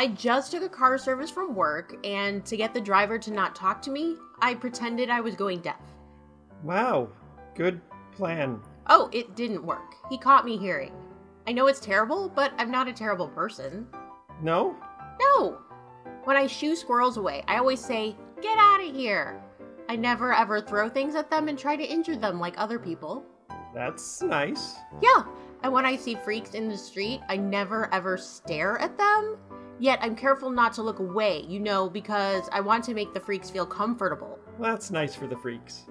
I just took a car service from work, and to get the driver to not talk to me, I pretended I was going deaf. Wow, good plan. Oh, it didn't work. He caught me hearing. I know it's terrible, but I'm not a terrible person. No? No! When I shoo squirrels away, I always say, Get out of here! I never ever throw things at them and try to injure them like other people. That's nice. Yeah, and when I see freaks in the street, I never ever stare at them. Yet I'm careful not to look away, you know, because I want to make the freaks feel comfortable. That's nice for the freaks.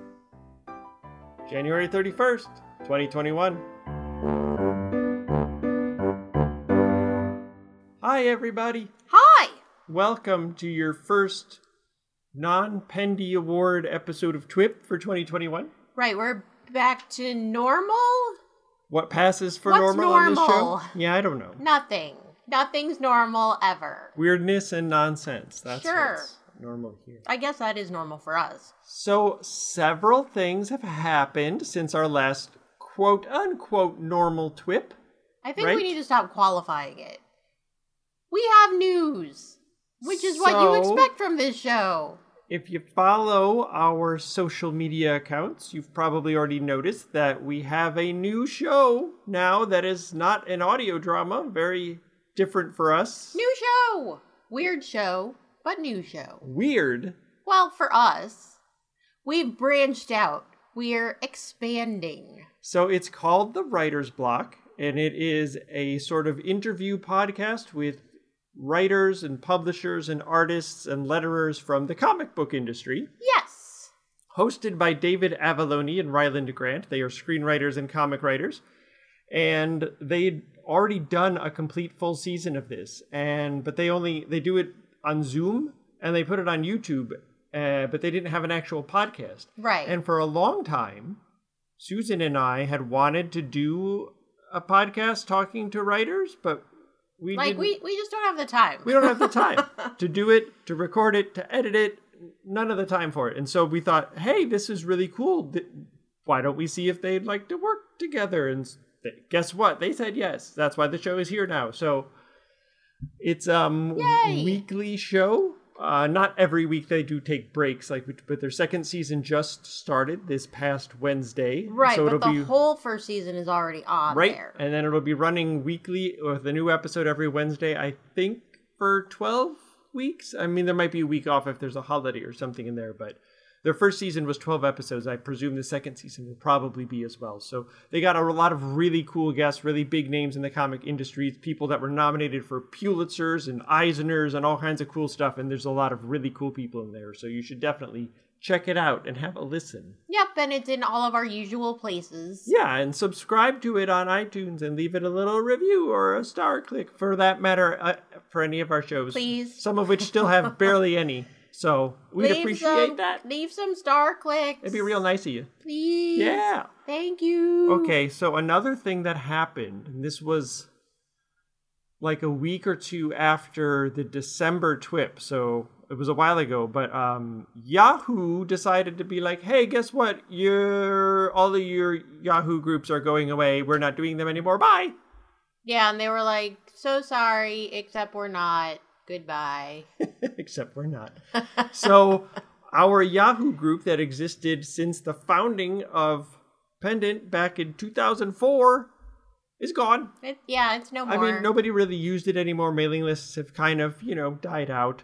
January 31st, 2021. Hi, everybody. Hi! Welcome to your first non Pendy Award episode of TWIP for 2021. Right, we're back to normal? What passes for What's normal, on this show? Yeah, I don't know. Nothing. Nothing's normal ever. Weirdness and nonsense. That's Sure. what's normal here. I guess that is normal for us. So, several things have happened since our last quote unquote normal TWIP. I think Right? we need to stop qualifying it. We have news, which is what you expect from this show. If you follow our social media accounts, you've probably already noticed that we have a new show now that is not an audio drama, very different for us. New show! Weird show, but new show. Weird. Well, for us, we've branched out. We're expanding. So it's called The Writer's Block, and it is a sort of interview podcast with writers and publishers and artists and letterers from the comic book industry. Yes! hosted by David Avallone and Ryland Grant. They are screenwriters and comic writers. And they'd already done a complete full season of this. And but they only they do it on Zoom and they put it on YouTube, uh, but they didn't have an actual podcast. Right. And for a long time, Susan and I had wanted to do a podcast talking to writers, but we like, we, we just don't have the time. we don't have the time to do it, to record it, to edit it. None of the time for it. And so we thought, hey, this is really cool. Why don't we see if they'd like to work together? And guess what? They said yes. That's why the show is here now. So it's um Yay! weekly show. Uh, not every week they do take breaks, like but their second season just started this past Wednesday. right, so but the be whole first season is already on right there. and then it'll be running weekly with a new episode every wednesday i think for 12 weeks i mean there might be a week off if there's a holiday or something in there but their first season was 12 episodes i presume the second season will probably be as well so they got a lot of really cool guests really big names in the comic industry people that were nominated for pulitzers and eisners and all kinds of cool stuff and there's a lot of really cool people in there so you should definitely check it out and have a listen Yep, and it's in all of our usual places. yeah, and subscribe to it on iTunes and leave it a little review or a star click for that matter uh, for any of our shows. Please. Some of which still have barely any. So we'd Leave appreciate some, that. Leave some star clicks. It'd be real nice of you. Please. Yeah. Thank you. Okay, so another thing that happened, and this was like a week or two after the December TWIP, so it was a while ago, but um, Yahoo decided to be like, hey, guess what? Your all of your Yahoo groups are going away. We're not doing them anymore. Bye. Yeah, and they were like, so sorry, except we're not. Goodbye. Except we're not. so our Yahoo group that existed since the founding of Pendant back in 2004 is gone. It, yeah, it's no more. I mean, nobody really used it anymore. Mailing lists have kind of, you know, died out.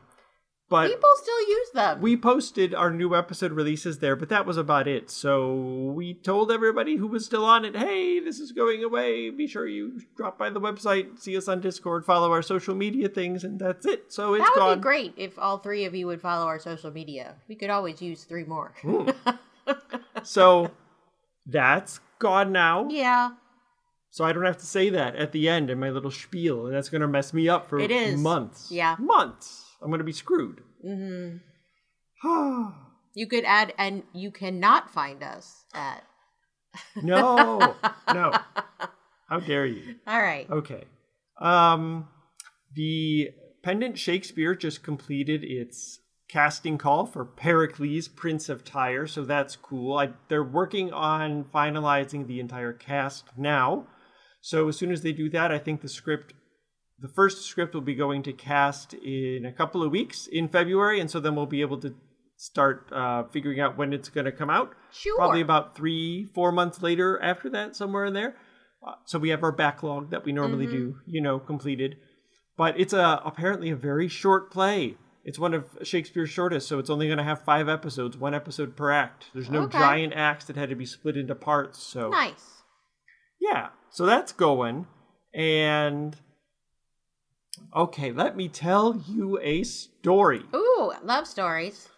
But People still use them. we posted our new episode releases there, but that was about it. So we told everybody who was still on it, hey, this is going away. Be sure you drop by the website, see us on Discord, follow our social media things, and that's it. So it's that would gone. be great if all three of you would follow our social media. We could always use three more. Hmm. So that's gone now. yeah. So I don't have to say that at the end in my little spiel, and that's going to mess me up for It is. months. Yeah. Months. I'm going to be screwed. hmm You could add, and you cannot find us at. no. No. How dare you? All right. Okay. Um the Pendant Shakespeare just completed its casting call for Pericles, Prince of Tyre, so that's cool. I, they're working on finalizing the entire cast now. So as soon as they do that, I think the script the first script will be going to cast in a couple of weeks in February, and so then we'll be able to start uh, figuring out when it's going to come out. Sure. Probably about three, four months later after that, somewhere in there. Uh, so we have our backlog that we normally do, you know, completed. But it's a apparently a very short play. It's one of Shakespeare's shortest, so it's only going to have five episodes, one episode per act. There's no Okay. giant acts that had to be split into parts. So Nice. yeah, so that's going. And okay, let me tell you a story. Ooh, love stories.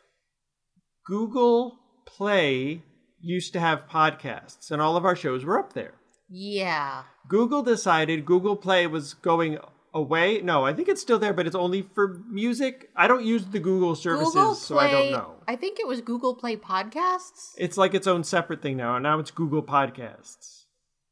Google Play used to have podcasts, and all of our shows were up there. Yeah. Google decided Google Play was going away. No, I think it's still there, but it's only for music. I don't use the Google services, Google so I don't know. I think it was Google Play Podcasts. It's like its own separate thing now, and now it's Google Podcasts.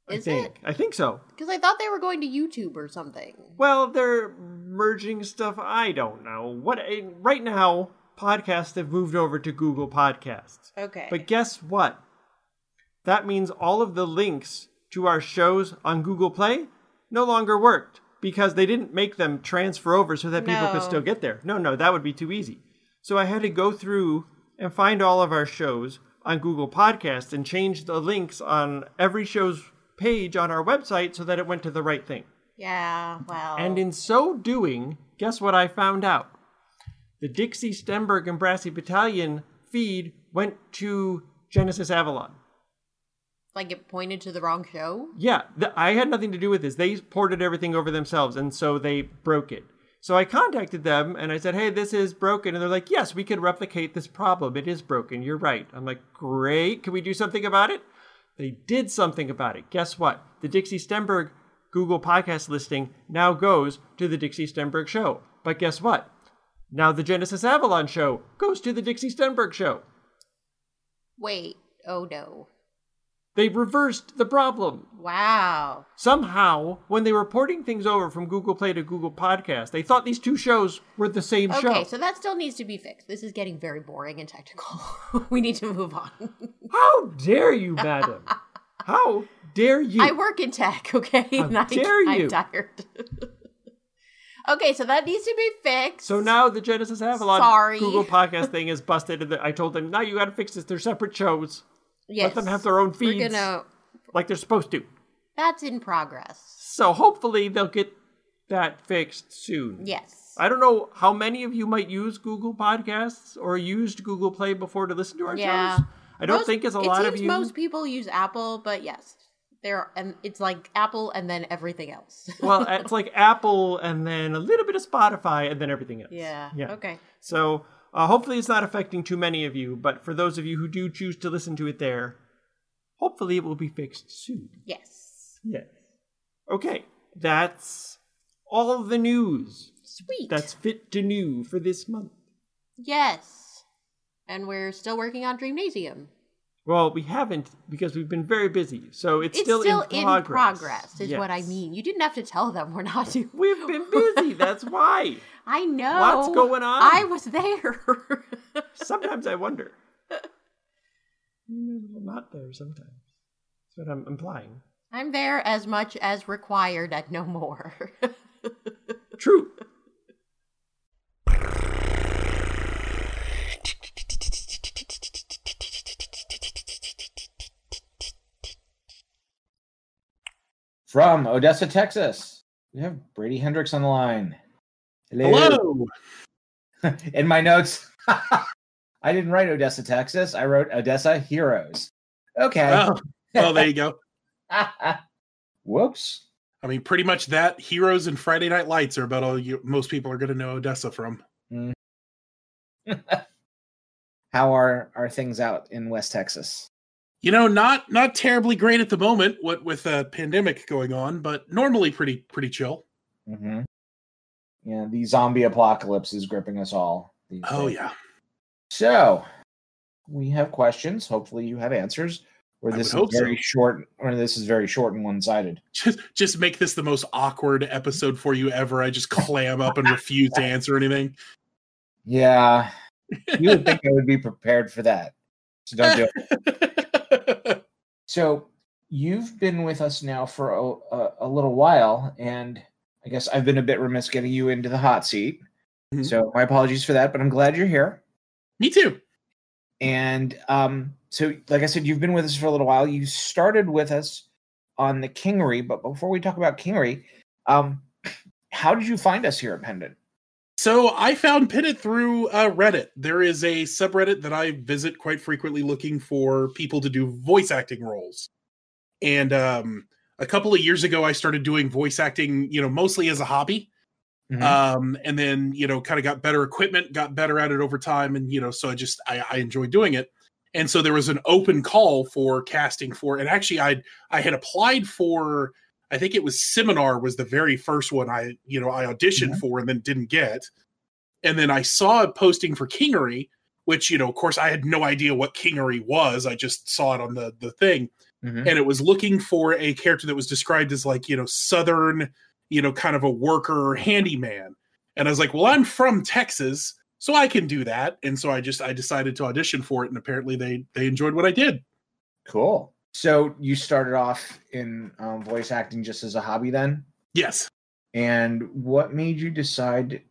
I think. it? I think so. Because I thought they were going to YouTube or something. Well, they're merging stuff. I don't know. What eh, right now podcasts have moved over to Google Podcasts. Okay. But guess what? That means all of the links to our shows on Google Play no longer worked because they didn't make them transfer over so that people could still get there. No, no, that would be too easy. So I had to go through and find all of our shows on Google Podcasts and change the links on every show's page on our website so that it went to the right thing. yeah, well. And in so doing, guess what I found out? The Dixie Stenberg and Brassy Battalion feed went to Genesis Avalon. like it pointed to the wrong show? Yeah, th- I had nothing to do with this. They ported everything over themselves, and so they broke it. So I contacted them and I said, hey, this is broken. And they're like, yes, we can replicate this problem. It is broken. You're right. I'm like, great. Can we do something about it? They did something about it. Guess what? The Dixie Stenberg Google podcast listing now goes to the Dixie Stenberg show. But guess what? Now the Genesis Avalon show goes to the Dixie Stenberg show. Wait. Oh no. They reversed the problem. Wow. Somehow, when they were porting things over from Google Play to Google Podcast, they thought these two shows were the same Okay, show. Okay, so that still needs to be fixed. This is getting very boring and technical. we need to move on. How dare you, madam? How dare you? I work in tech, okay? How and I, dare you. I'm tired. okay, so that needs to be fixed. so now the Genesis Avalon Sorry. Google Podcast thing is busted. And I told them, now you got to fix this. They're separate shows. Yes, Let them have their own We're feeds gonna. like they're supposed to. That's in progress. So hopefully they'll get that fixed soon. Yes. I don't know how many of you might use Google Podcasts or used Google Play before to listen to our Yeah. shows. I don't Most- think it's a lot of you. Most people use Apple, but yes, there and it's like Apple and then everything else. well, it's like Apple and then a little bit of Spotify and then everything else. yeah. Yeah. Okay. So uh, hopefully it's not affecting too many of you, but for those of you who do choose to listen to it there, hopefully it will be fixed soon. Yes. Yes. Okay, that's all the news Sweet. that's fit to new for this month. yes. And we're still working on Dreamnasium. Well, we haven't because we've been very busy, so it's, It's still, still, in progress. progress, is what I mean. You didn't have to tell them we're not doing. We've been busy. That's why. I know. What's going on? I was there. Sometimes I wonder. You're not there sometimes. That's what I'm implying. I'm there as much as required and no more. True. From Odessa, Texas, we have Brady Hendricks on the line. Hello. Hello. In my notes, I didn't write Odessa, Texas. I wrote Odessa Heroes. Okay. Oh, well, there you go. Whoops. I mean, pretty much that Heroes and Friday Night Lights are about all you most people are going to know Odessa from. How are are things out in West Texas? You know, not not terribly great at the moment. What with a pandemic going on, but normally pretty pretty chill. Mm-hmm. Yeah, the zombie apocalypse is gripping us all. these Oh days. yeah, So we have questions. Hopefully, you have answers. Or this is very so. short. Or this is very short and one sided. just just make this the most awkward episode for you ever. I just clam up and refuse to answer anything. Yeah, you would think I would be prepared for that. So don't do it. So you've been with us now for a, a, a little while, and I guess I've been a bit remiss getting you into the hot seat. Mhm. So my apologies for that, but I'm glad you're here. Me too. And um, so, like I said, you've been with us for a little while. You started with us on the Kingery, but before we talk about Kingery, um, how did you find us here at Pendant? So I found Pendant through uh, Reddit. There is a subreddit that I visit quite frequently looking for people to do voice acting roles. And um, a couple of years ago, I started doing voice acting, you know, mostly as a hobby. Mhm. Um, and then, you know, kind of got better equipment, got better at it over time. And, you know, so I just, I, I enjoy doing it. And so there was an open call for casting for, and actually I, I had applied for, I think it was seminar was the very first one I, you know, I auditioned Mhm. for and then didn't get. And then I saw a posting for Kingery, which, you know, of course I had no idea what Kingery was. I just saw it on the, the thing Mhm. and it was looking for a character that was described as like you know southern you know kind of a worker handyman and i was like well i'm from texas so i can do that and so i just i decided to audition for it and apparently they they enjoyed what i did Cool. So you started off in um, voice acting just as a hobby then? yes And what made you decide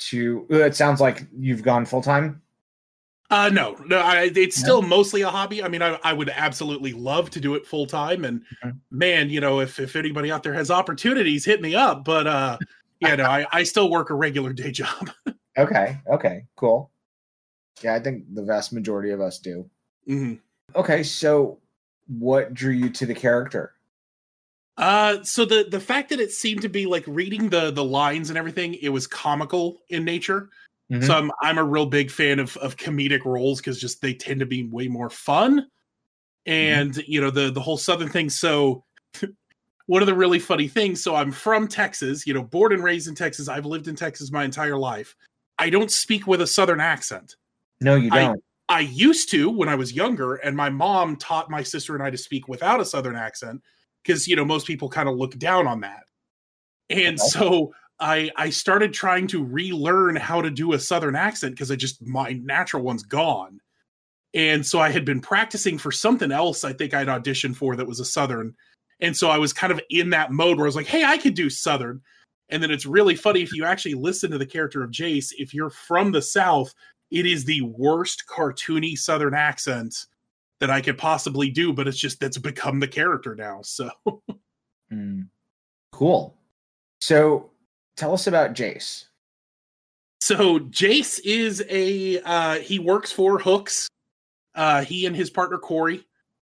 to? uh, It sounds like you've gone full time. Uh no no I, it's still mostly a hobby i mean I, I would absolutely love to do it full time and Mhm. man you know if if anybody out there has opportunities hit me up but uh yeah no i i still work a regular day job Okay. Okay. Cool. Yeah, I think the vast majority of us do. Mhm. Okay, so what drew you to the character? Uh, so the the fact that it seemed to be like reading the the lines and everything, it was comical in nature. Mhm. So I'm I'm a real big fan of of comedic roles because just they tend to be way more fun. And you know the the whole southern thing. So one of the really funny things. So I'm from Texas. You know, born and raised in Texas. I've lived in Texas my entire life. I don't speak with a southern accent. No, you don't. I used to when I was younger, and my mom taught my sister and I to speak without a southern accent because you know most people kind of look down on that. And Okay. so I I started trying to relearn how to do a southern accent because I just my natural one's gone. And so I had been practicing for something else I think I'd auditioned for that was a southern. And so I was kind of in that mode where I was like, "Hey, I could do southern." And then it's really funny if you actually listen to the character of Jace, if you're from the south, it is the worst cartoony southern accent that I could possibly do, but it's just that's become the character now. So Mm. Cool. So tell us about Jace. so Jace is a uh he works for Hooks. Uh he and his partner Corey.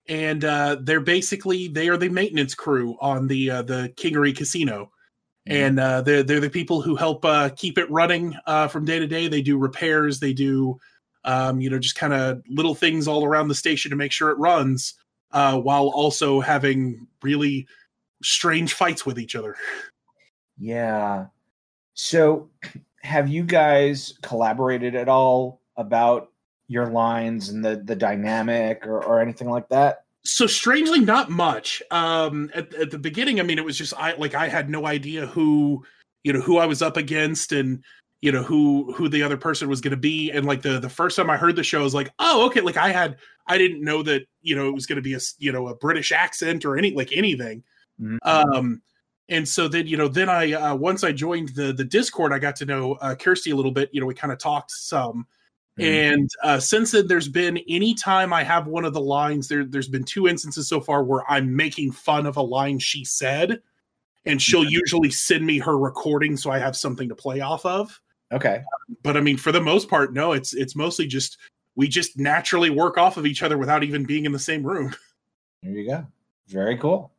And uh they're basically they are the maintenance crew on the uh the Kingery Casino. And uh they're they're the people who help uh keep it running uh from day to day. They do repairs, they do um, you know, just kind of little things all around the station to make sure it runs, uh, while also having really strange fights with each other. Yeah. So have you guys collaborated at all about your lines and the the dynamic or, or anything like that? So strangely, not much. Um, at, at the beginning, I mean, it was just I like I had no idea who you know who I was up against and you know who who the other person was going to be and like the the first time i heard the show I was like oh okay like i had i didn't know that you know it was going to be a you know a british accent or any like anything Mhm. um and so then you know then i uh, once i joined the the discord i got to know uh, kirsty a little bit you know we kind of talked some Mhm. and uh, since then there's been any time i have one of the lines there there's been two instances so far where i'm making fun of a line she said and she'll usually send me her recording so i have something to play off of Okay. but I mean, for the most part, no. It's it's mostly just we just naturally work off of each other without even being in the same room. There you go. Very cool.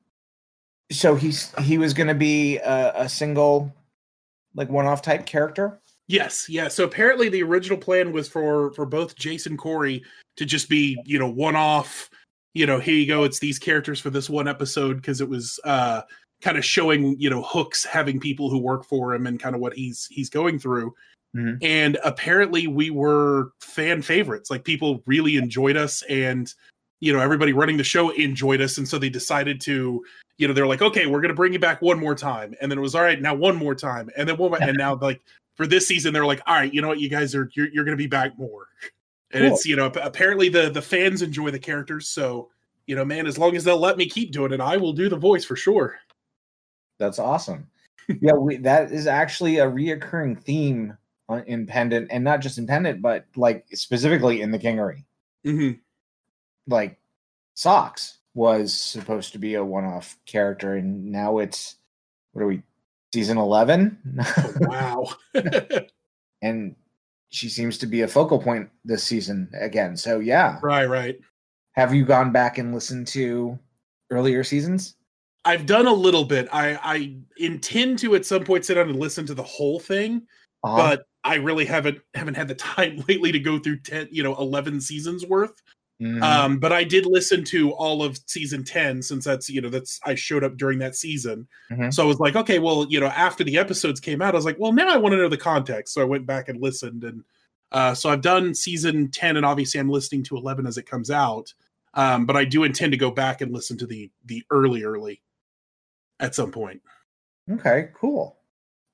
So he's he was going to be a, a single, like one-off type character. Yes, yeah. So apparently, the original plan was for for both Jace and Corey to just be you know one off. You know, here you go. It's these characters for this one episode because it was uh kind of showing you know hooks having people who work for him and kind of what he's he's going through Mhm. and apparently we were fan favorites like people really enjoyed us and you know everybody running the show enjoyed us and so they decided to you know they're like okay we're going to bring you back one more time. And then it was all right now one more time. And then one more, and now like for this season they're like all right you know what? You guys are you're, you're going to be back more. And Cool. it's you know apparently the the fans enjoy the characters so you know man as long as they'll let me keep doing it i will do the voice for sure. That's awesome. yeah, we, that is actually a reoccurring theme in Pendant, and not just in Pendant, but like specifically in the Kingery. hmm Like Socks was supposed to be a one-off character, and now it's what are we, season eleven? Wow. and she seems to be a focal point this season again. So yeah, right, right. have you gone back and listened to earlier seasons? I've done a little bit. I I intend to at some point sit down and listen to the whole thing, Uh-huh. but I really haven't haven't had the time lately to go through ten, you know, eleven seasons worth. Mhm. Um, but I did listen to all of season 10 since that's you know that's I showed up during that season. Mhm. So I was like, okay, well, you know, after the episodes came out, I was like, well, now I want to know the context. So I went back and listened and uh so I've done season 10 and obviously I'm listening to 11 as it comes out. Um, but I do intend to go back and listen to the the early early at some point. Okay, cool.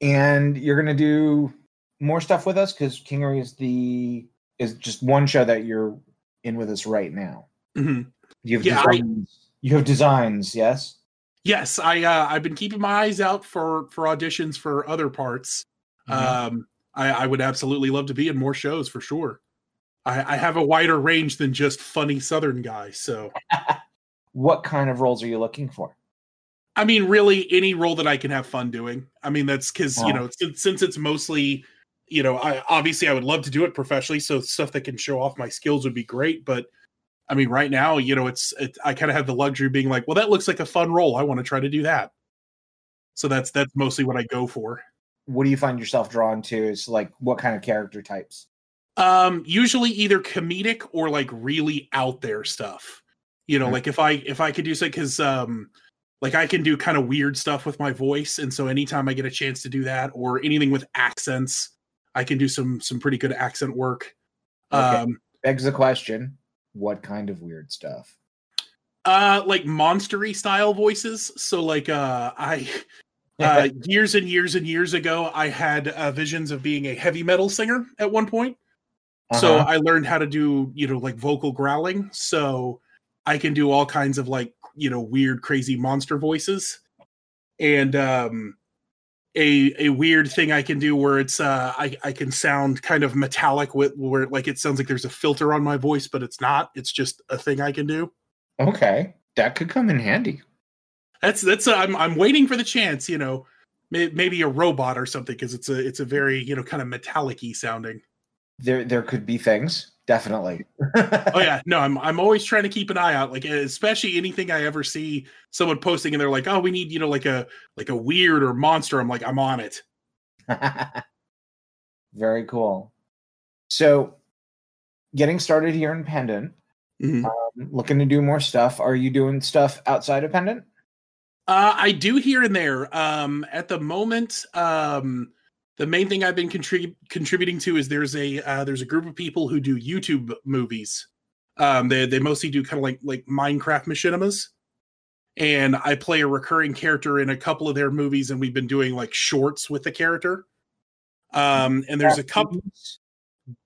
And you're gonna do more stuff with us because Kingery is the is just one show that you're in with us right now. Mhm. You have Yeah, I- designs. you have designs, yes. Yes, I uh, I've been keeping my eyes out for for auditions for other parts. Mhm. Um, I, I would absolutely love to be in more shows for sure. I, I have a wider range than just funny Southern guy. So what kind of roles are you looking for? I mean, really, any role that I can have fun doing. I mean, that's because you know since, since it's mostly you know I obviously I would love to do it professionally. So stuff that can show off my skills would be great. But I mean, right now, you know, it's it, I kind of have the luxury of being like, well, that looks like a fun role. I want to try to do that. So that's that's mostly what I go for. What do you find yourself drawn to? Is like what kind of character types? um usually either comedic or like really out there stuff you know Mhm. like if i if i could do so because um like i can do kind of weird stuff with my voice and so anytime i get a chance to do that or anything with accents i can do some some pretty good accent work Okay. um Begs the question: What kind of weird stuff? uh like monstery style voices so like uh i uh years and years and years ago i had uh, visions of being a heavy metal singer at one point So Uh-huh. I learned how to do, you know, like vocal growling. So I can do all kinds of like, you know, weird, crazy monster voices. And um a a weird thing I can do where it's uh I, I can sound kind of metallic with where like it sounds like there's a filter on my voice, but it's not. It's just a thing I can do. okay, that could come in handy. That's that's uh, I'm I'm waiting for the chance, you know, may, maybe a robot or something because it's a it's a very you know kind of metallic-y sounding. There, there could be things. Definitely. oh yeah no i'm i'm always trying to keep an eye out like especially anything i ever see someone posting and they're like oh we need you know like a like a weird or monster i'm like i'm on it Very cool. So, getting started here in Pendant, Mhm. um, looking to do more stuff. Are you doing stuff outside of Pendant? uh i do here and there um at the moment um the main thing i've been contrib- contributing to is there's a uh, there's a group of people who do youtube movies um they they mostly do kind of like like minecraft machinimas and i play a recurring character in a couple of their movies and we've been doing like shorts with the character um and there's a couple Movies?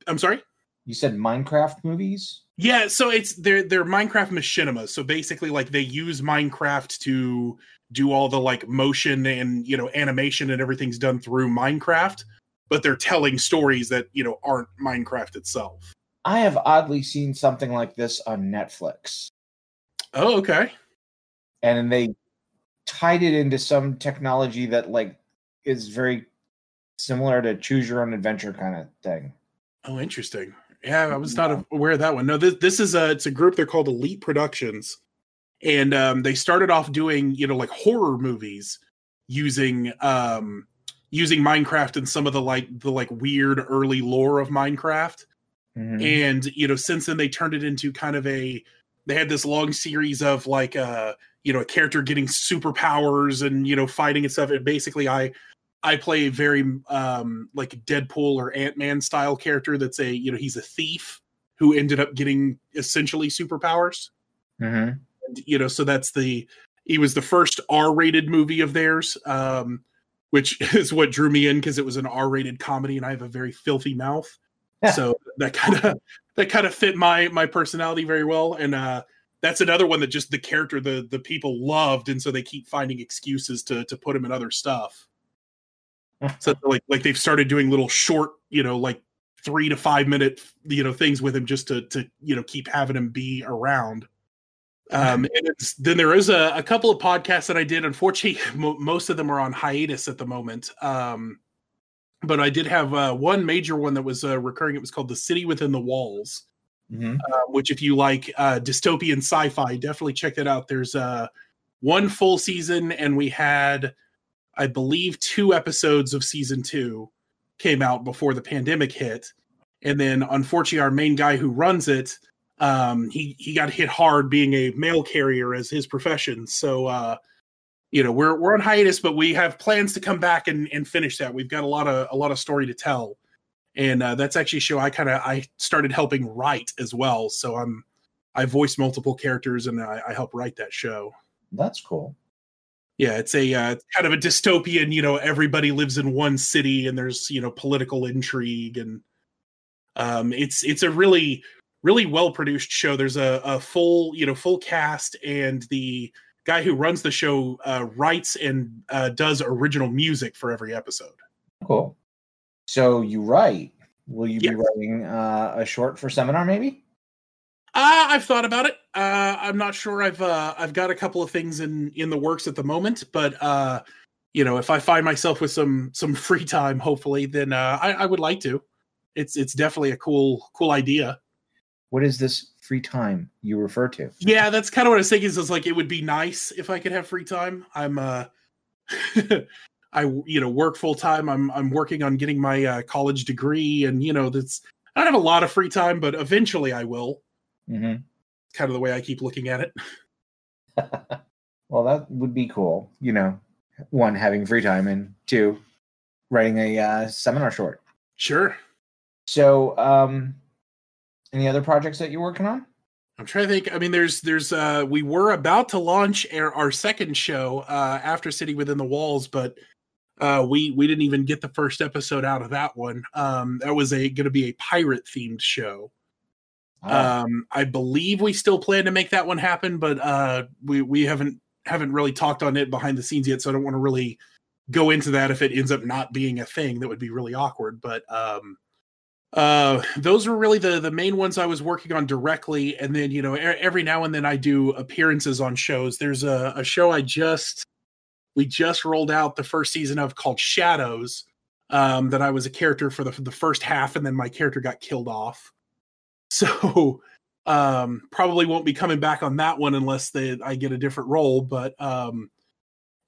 i'm sorry You said Minecraft movies. Yeah, so it's they're they're Minecraft machinimas. So basically, like they use Minecraft to do all the like motion and you know animation and everything's done through Minecraft, but they're telling stories that you know aren't Minecraft itself. I have oddly seen something like this on Netflix, Oh, okay. and they tied it into some technology that like is very similar to choose your own adventure kind of thing. Oh, interesting. Yeah, I was not aware of that one. No, this this is a it's a group. They're called Elite Productions, and um, they started off doing you know like horror movies using um using Minecraft and some of the like the like weird early lore of Minecraft. Mhm. And you know, since then they turned it into kind of a they had this long series of like uh you know a character getting superpowers and you know fighting and stuff. And basically, I I play a very um like Deadpool or Ant Man style character that's a you know he's a thief who ended up getting essentially superpowers. Mhm. And, you know, so that's the he was the first R rated movie of theirs, um, which is what drew me in because it was an R rated comedy and I have a very filthy mouth. so that kind of that kind of fit my my personality very well. And uh that's another one that just the character the the people loved, and so they keep finding excuses to to put him in other stuff. so like like they've started doing little short, you know, like three to five minute, you know, things with him just to to you know keep having him be around. Um, and it's, then there is a, a couple of podcasts that I did. Unfortunately, mo- most of them are on hiatus at the moment. Um, but I did have uh, one major one that was uh, recurring. It was called "The City Within the Walls," Mhm. uh, which, if you like uh, dystopian sci-fi, definitely check that out. There's uh, one full season, and we had, I believe, two episodes of season two came out before the pandemic hit, and then unfortunately, our main guy who runs it, um, he he got hit hard being a mail carrier as his profession. So. Uh, you know we're we're on hiatus but we have plans to come back and, and finish that we've got a lot of a lot of story to tell and uh, that's actually a show i kind of i started helping write as well so i'm i voice multiple characters and i, I help write that show That's cool. yeah it's a uh, kind of a dystopian you know everybody lives in one city and there's you know political intrigue and um it's it's a really really well produced show there's a, a full you know full cast and the guy who runs the show uh, writes and uh, does original music for every episode Cool. So you write. Will you Yes. be writing uh, a short for seminar, maybe? Uh, I've thought about it. Uh, I'm not sure. I've uh, I've got a couple of things in in the works at the moment, but uh, you know, if I find myself with some some free time, hopefully, then uh, I, I would like to. It's it's definitely a cool cool idea. What is this free time you refer to? Yeah, that's kind of what I was thinking. Is it's like it would be nice if I could have free time. I'm uh, I you know work full time. I'm I'm working on getting my uh, college degree, and you know that's I don't have a lot of free time, but eventually I will. hmm Kind of the way I keep looking at it. well, that would be cool. You know, one having free time, and two writing a uh, seminar short. Sure. So, um, any other projects that you're working on? I'm trying to think. I mean, there's there's uh we were about to launch our, our second show uh after City Within the Walls, but uh we we didn't even get the first episode out of that one. Um that was a gonna be a pirate themed show. Ah, Um I believe we still plan to make that one happen, but uh we we haven't haven't really talked on it behind the scenes yet, so I don't want to really go into that if it ends up not being a thing. That would be really awkward. But um uh those were really the the main ones i was working on directly. And then you know every now and then i do appearances on shows. There's a, a show i just we just rolled out the first season of called shadows um that i was a character for the, for the first half and then my character got killed off. So um probably won't be coming back on that one unless they i get a different role but um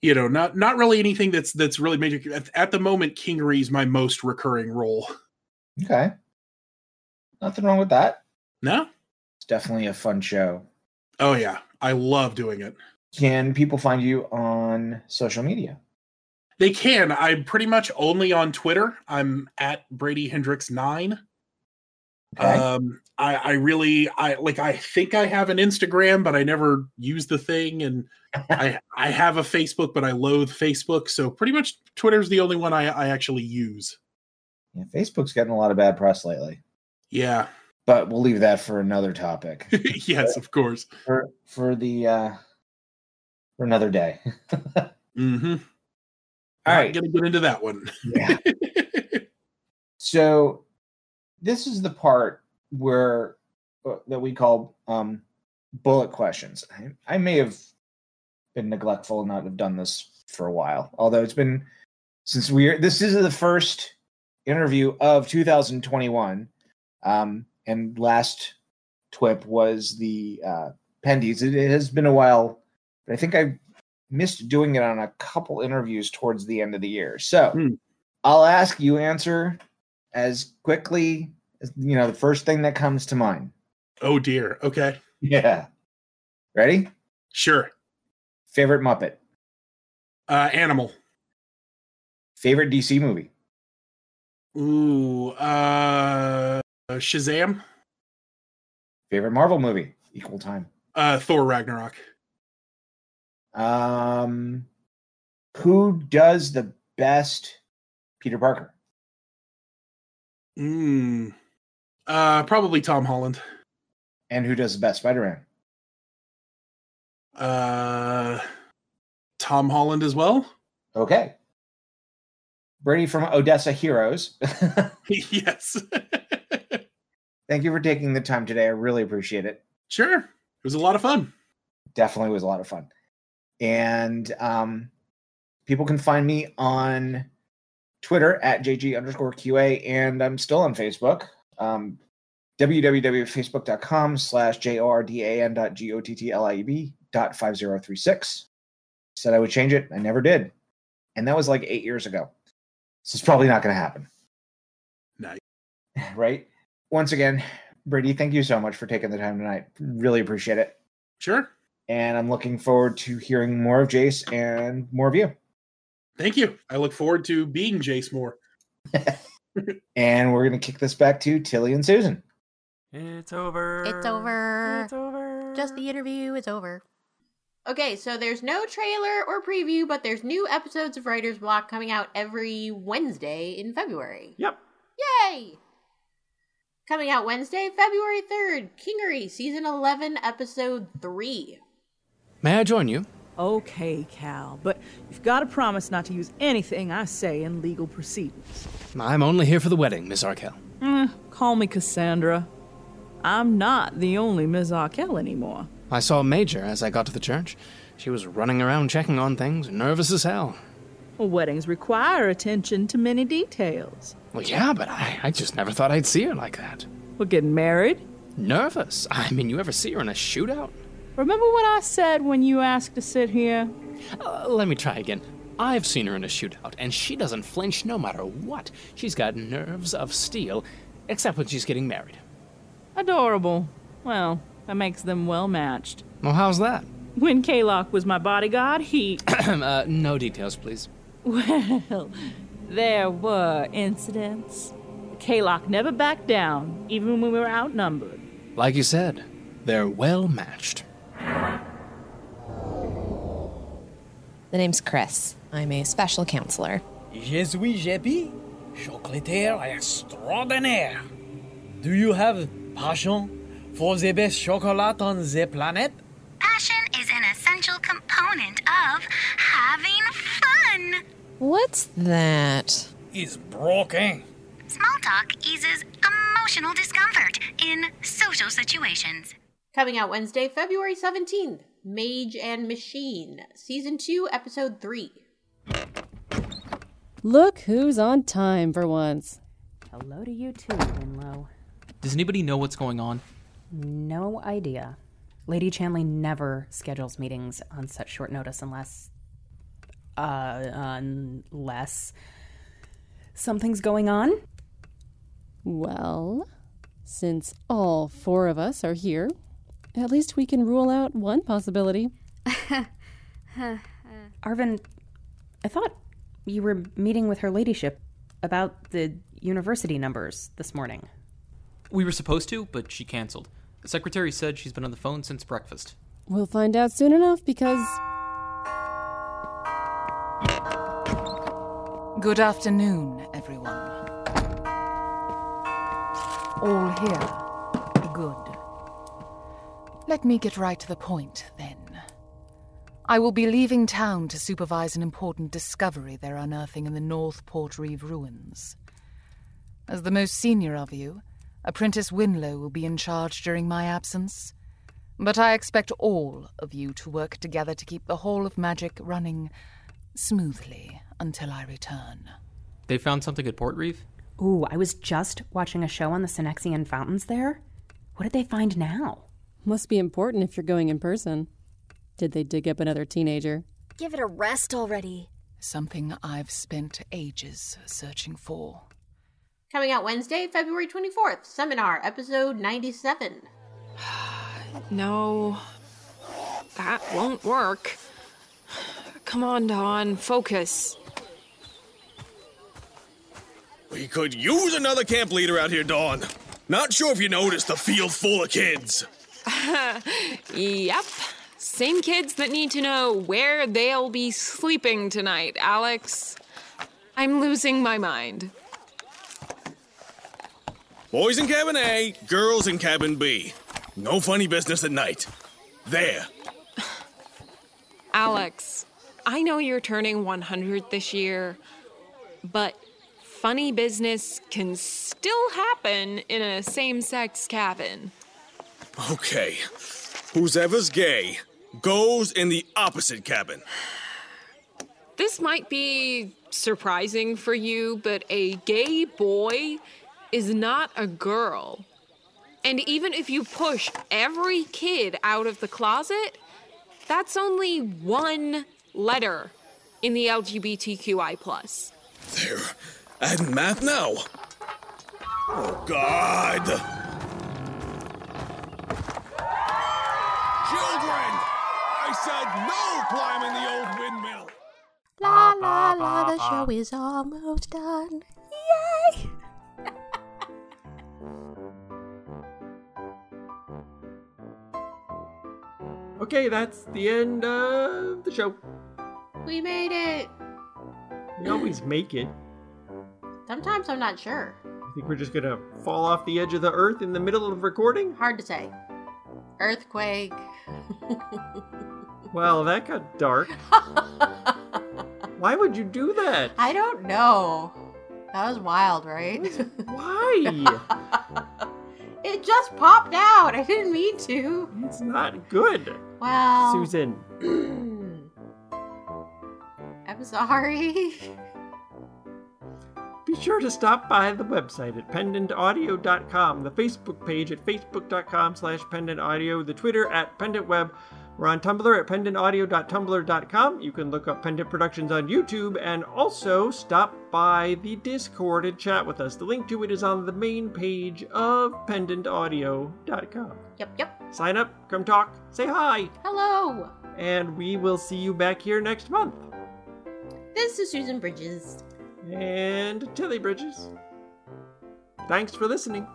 you know not not really anything that's that's really major. At, at the moment kingery is my most recurring role okay. Nothing wrong with that. no It's definitely a fun show. Oh yeah, I love doing it. Can people find you on social media? They can. I'm pretty much only on Twitter. I'm at Brady Hendricks nine. Okay. Um, I, I really, I like. I think I have an Instagram, but I never use the thing, and I, I have a Facebook, but I loathe Facebook. So pretty much Twitter's the only one I, I actually use. Yeah, Facebook's getting a lot of bad press lately, Yeah. but we'll leave that for another topic. yes, of course. for for the uh for another day. Mm-hmm. All right. gonna get into that one. Yeah. So this is the part where uh, that we call um bullet questions. I, I may have been neglectful and not have done this for a while. Although it's been since we're this is the first interview of 2021. Um and last twip was the uh Pendies. It, it has been a while, but I think I missed doing it on a couple interviews towards the end of the year. So Hmm. I'll ask you answer as quickly as you know the first thing that comes to mind. oh dear. Okay. Yeah. Ready? Sure. Favorite Muppet. Uh, animal. Favorite DC movie. Ooh, uh, Shazam, Favorite Marvel movie. Equal time. uh, Thor Ragnarok. Um, who does the best Peter Parker? Mm. Uh, probably Tom Holland. And who does the best Spider-Man? Uh, Tom Holland as well. Okay. Brady from Odessa Heroes. yes. Thank you for taking the time today. I really appreciate it. sure. It was a lot of fun. Definitely was a lot of fun. And um, people can find me on Twitter at JG underscore QA, and I'm still on Facebook. Um, www.facebook.com slash J-O-R-D-A-N dot G-O-T-T-L-I-E-B dot 5036. Said I would change it. I never did. And that was like eight years ago. So it's probably not going to happen. Nice. Right? Once again, Brady, thank you so much for taking the time tonight. Really appreciate it. Sure. And I'm looking forward to hearing more of Jace and more of you. Thank you. I look forward to being Jace Moore. And we're going to kick this back to Tilly and Susan. It's over. It's over. It's over. Just the interview is over. Okay, so there's no trailer or preview, but there's new episodes of Writer's Block coming out every Wednesday in February. Yep. Yay! Coming out Wednesday, February 3rd, Kingery, Season 11, Episode 3. May I join you? Okay, Cal, but you've got to promise not to use anything I say in legal proceedings. I'm only here for the wedding, Miss Arkell. Eh, call me Cassandra. I'm not the only Ms. Arkell anymore. I saw Major as I got to the church. She was running around checking on things, nervous as hell. Weddings require attention to many details. Well, yeah, but I, I just never thought I'd see her like that. We're getting married. Nervous? I mean, you ever see her in a shootout? Remember what I said when you asked to sit here? Uh, let me try again. I've seen her in a shootout, and she doesn't flinch no matter what. She's got nerves of steel, except when she's getting married. Adorable. Well, that makes them well matched. Well, how's that? When Kalok was my bodyguard, he. uh, no details, please. Well, there were incidents. Kalok never backed down, even when we were outnumbered. Like you said, they're well matched. The name's Chris. I'm a special counselor. Je suis Jeppy, chocolatier extraordinaire. Do you have passion for the best chocolate on the planet? Passion is an essential component of having fun. What's that? Is broken. Small talk eases emotional discomfort in social situations. Coming out Wednesday, February 17th, Mage and Machine, Season 2, Episode 3. Look who's on time for once. Hello to you too, Winlow. Does anybody know what's going on? No idea. Lady Chanley never schedules meetings on such short notice unless. Uh, unless. something's going on? Well, since all four of us are here, at least we can rule out one possibility. Arvin, I thought you were meeting with her ladyship about the university numbers this morning. We were supposed to, but she canceled. The secretary said she's been on the phone since breakfast. We'll find out soon enough because. Good afternoon, everyone. All here. Good. Let me get right to the point, then. I will be leaving town to supervise an important discovery they're unearthing in the North Port Reeve ruins. As the most senior of you, Apprentice Winlow will be in charge during my absence. But I expect all of you to work together to keep the Hall of Magic running smoothly until I return. They found something at Port Reeve? Ooh, I was just watching a show on the Synexian fountains there. What did they find now? Must be important if you're going in person. Did they dig up another teenager? Give it a rest already. Something I've spent ages searching for. Coming out Wednesday, February 24th, Seminar, Episode 97. No, that won't work. Come on, Dawn, focus. We could use another camp leader out here, Dawn. Not sure if you noticed the field full of kids. yep. Same kids that need to know where they'll be sleeping tonight, Alex. I'm losing my mind. Boys in cabin A, girls in cabin B. No funny business at night. There. Alex, I know you're turning 100 this year, but funny business can still happen in a same sex cabin. Okay. Whoever's gay goes in the opposite cabin. This might be surprising for you, but a gay boy is not a girl. And even if you push every kid out of the closet, that's only one letter in the LGBTQI plus. There. Adding math now. Oh, God. Children! I said no climbing the old windmill. La la la, the show is almost done. Okay, that's the end of the show. We made it. We always make it. Sometimes I'm not sure. I think we're just gonna fall off the edge of the earth in the middle of recording. Hard to say. Earthquake. Well, that got dark. Why would you do that? I don't know. That was wild, right? Why? it just popped out. I didn't mean to. It's not good. Well, Susan. I'm sorry. Be sure to stop by the website at pendantaudio.com, the Facebook page at facebook.com slash pendantaudio, the Twitter at pendantweb. We're on Tumblr at pendantaudio.tumblr.com. You can look up Pendant Productions on YouTube and also stop by the Discord and chat with us. The link to it is on the main page of pendantaudio.com. Yep, yep. Sign up, come talk, say hi, Hello. and we will see you back here next month. This is Susan Bridges. And Tilly Bridges. Thanks for listening.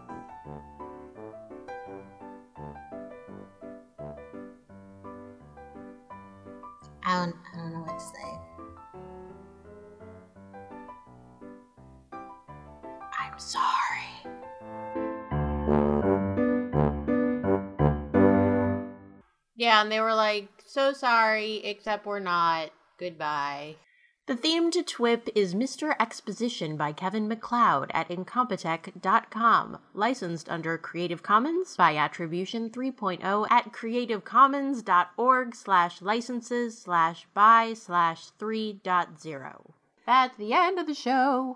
I don't, I don't know what to say. I'm sorry. Yeah, and they were like, so sorry, except we're not. Goodbye. The theme to TWIP is Mr. Exposition by Kevin MacLeod at Incompetech.com, licensed under Creative Commons by Attribution 3.0 at creativecommons.org slash licenses slash by slash 3.0. That's the end of the show.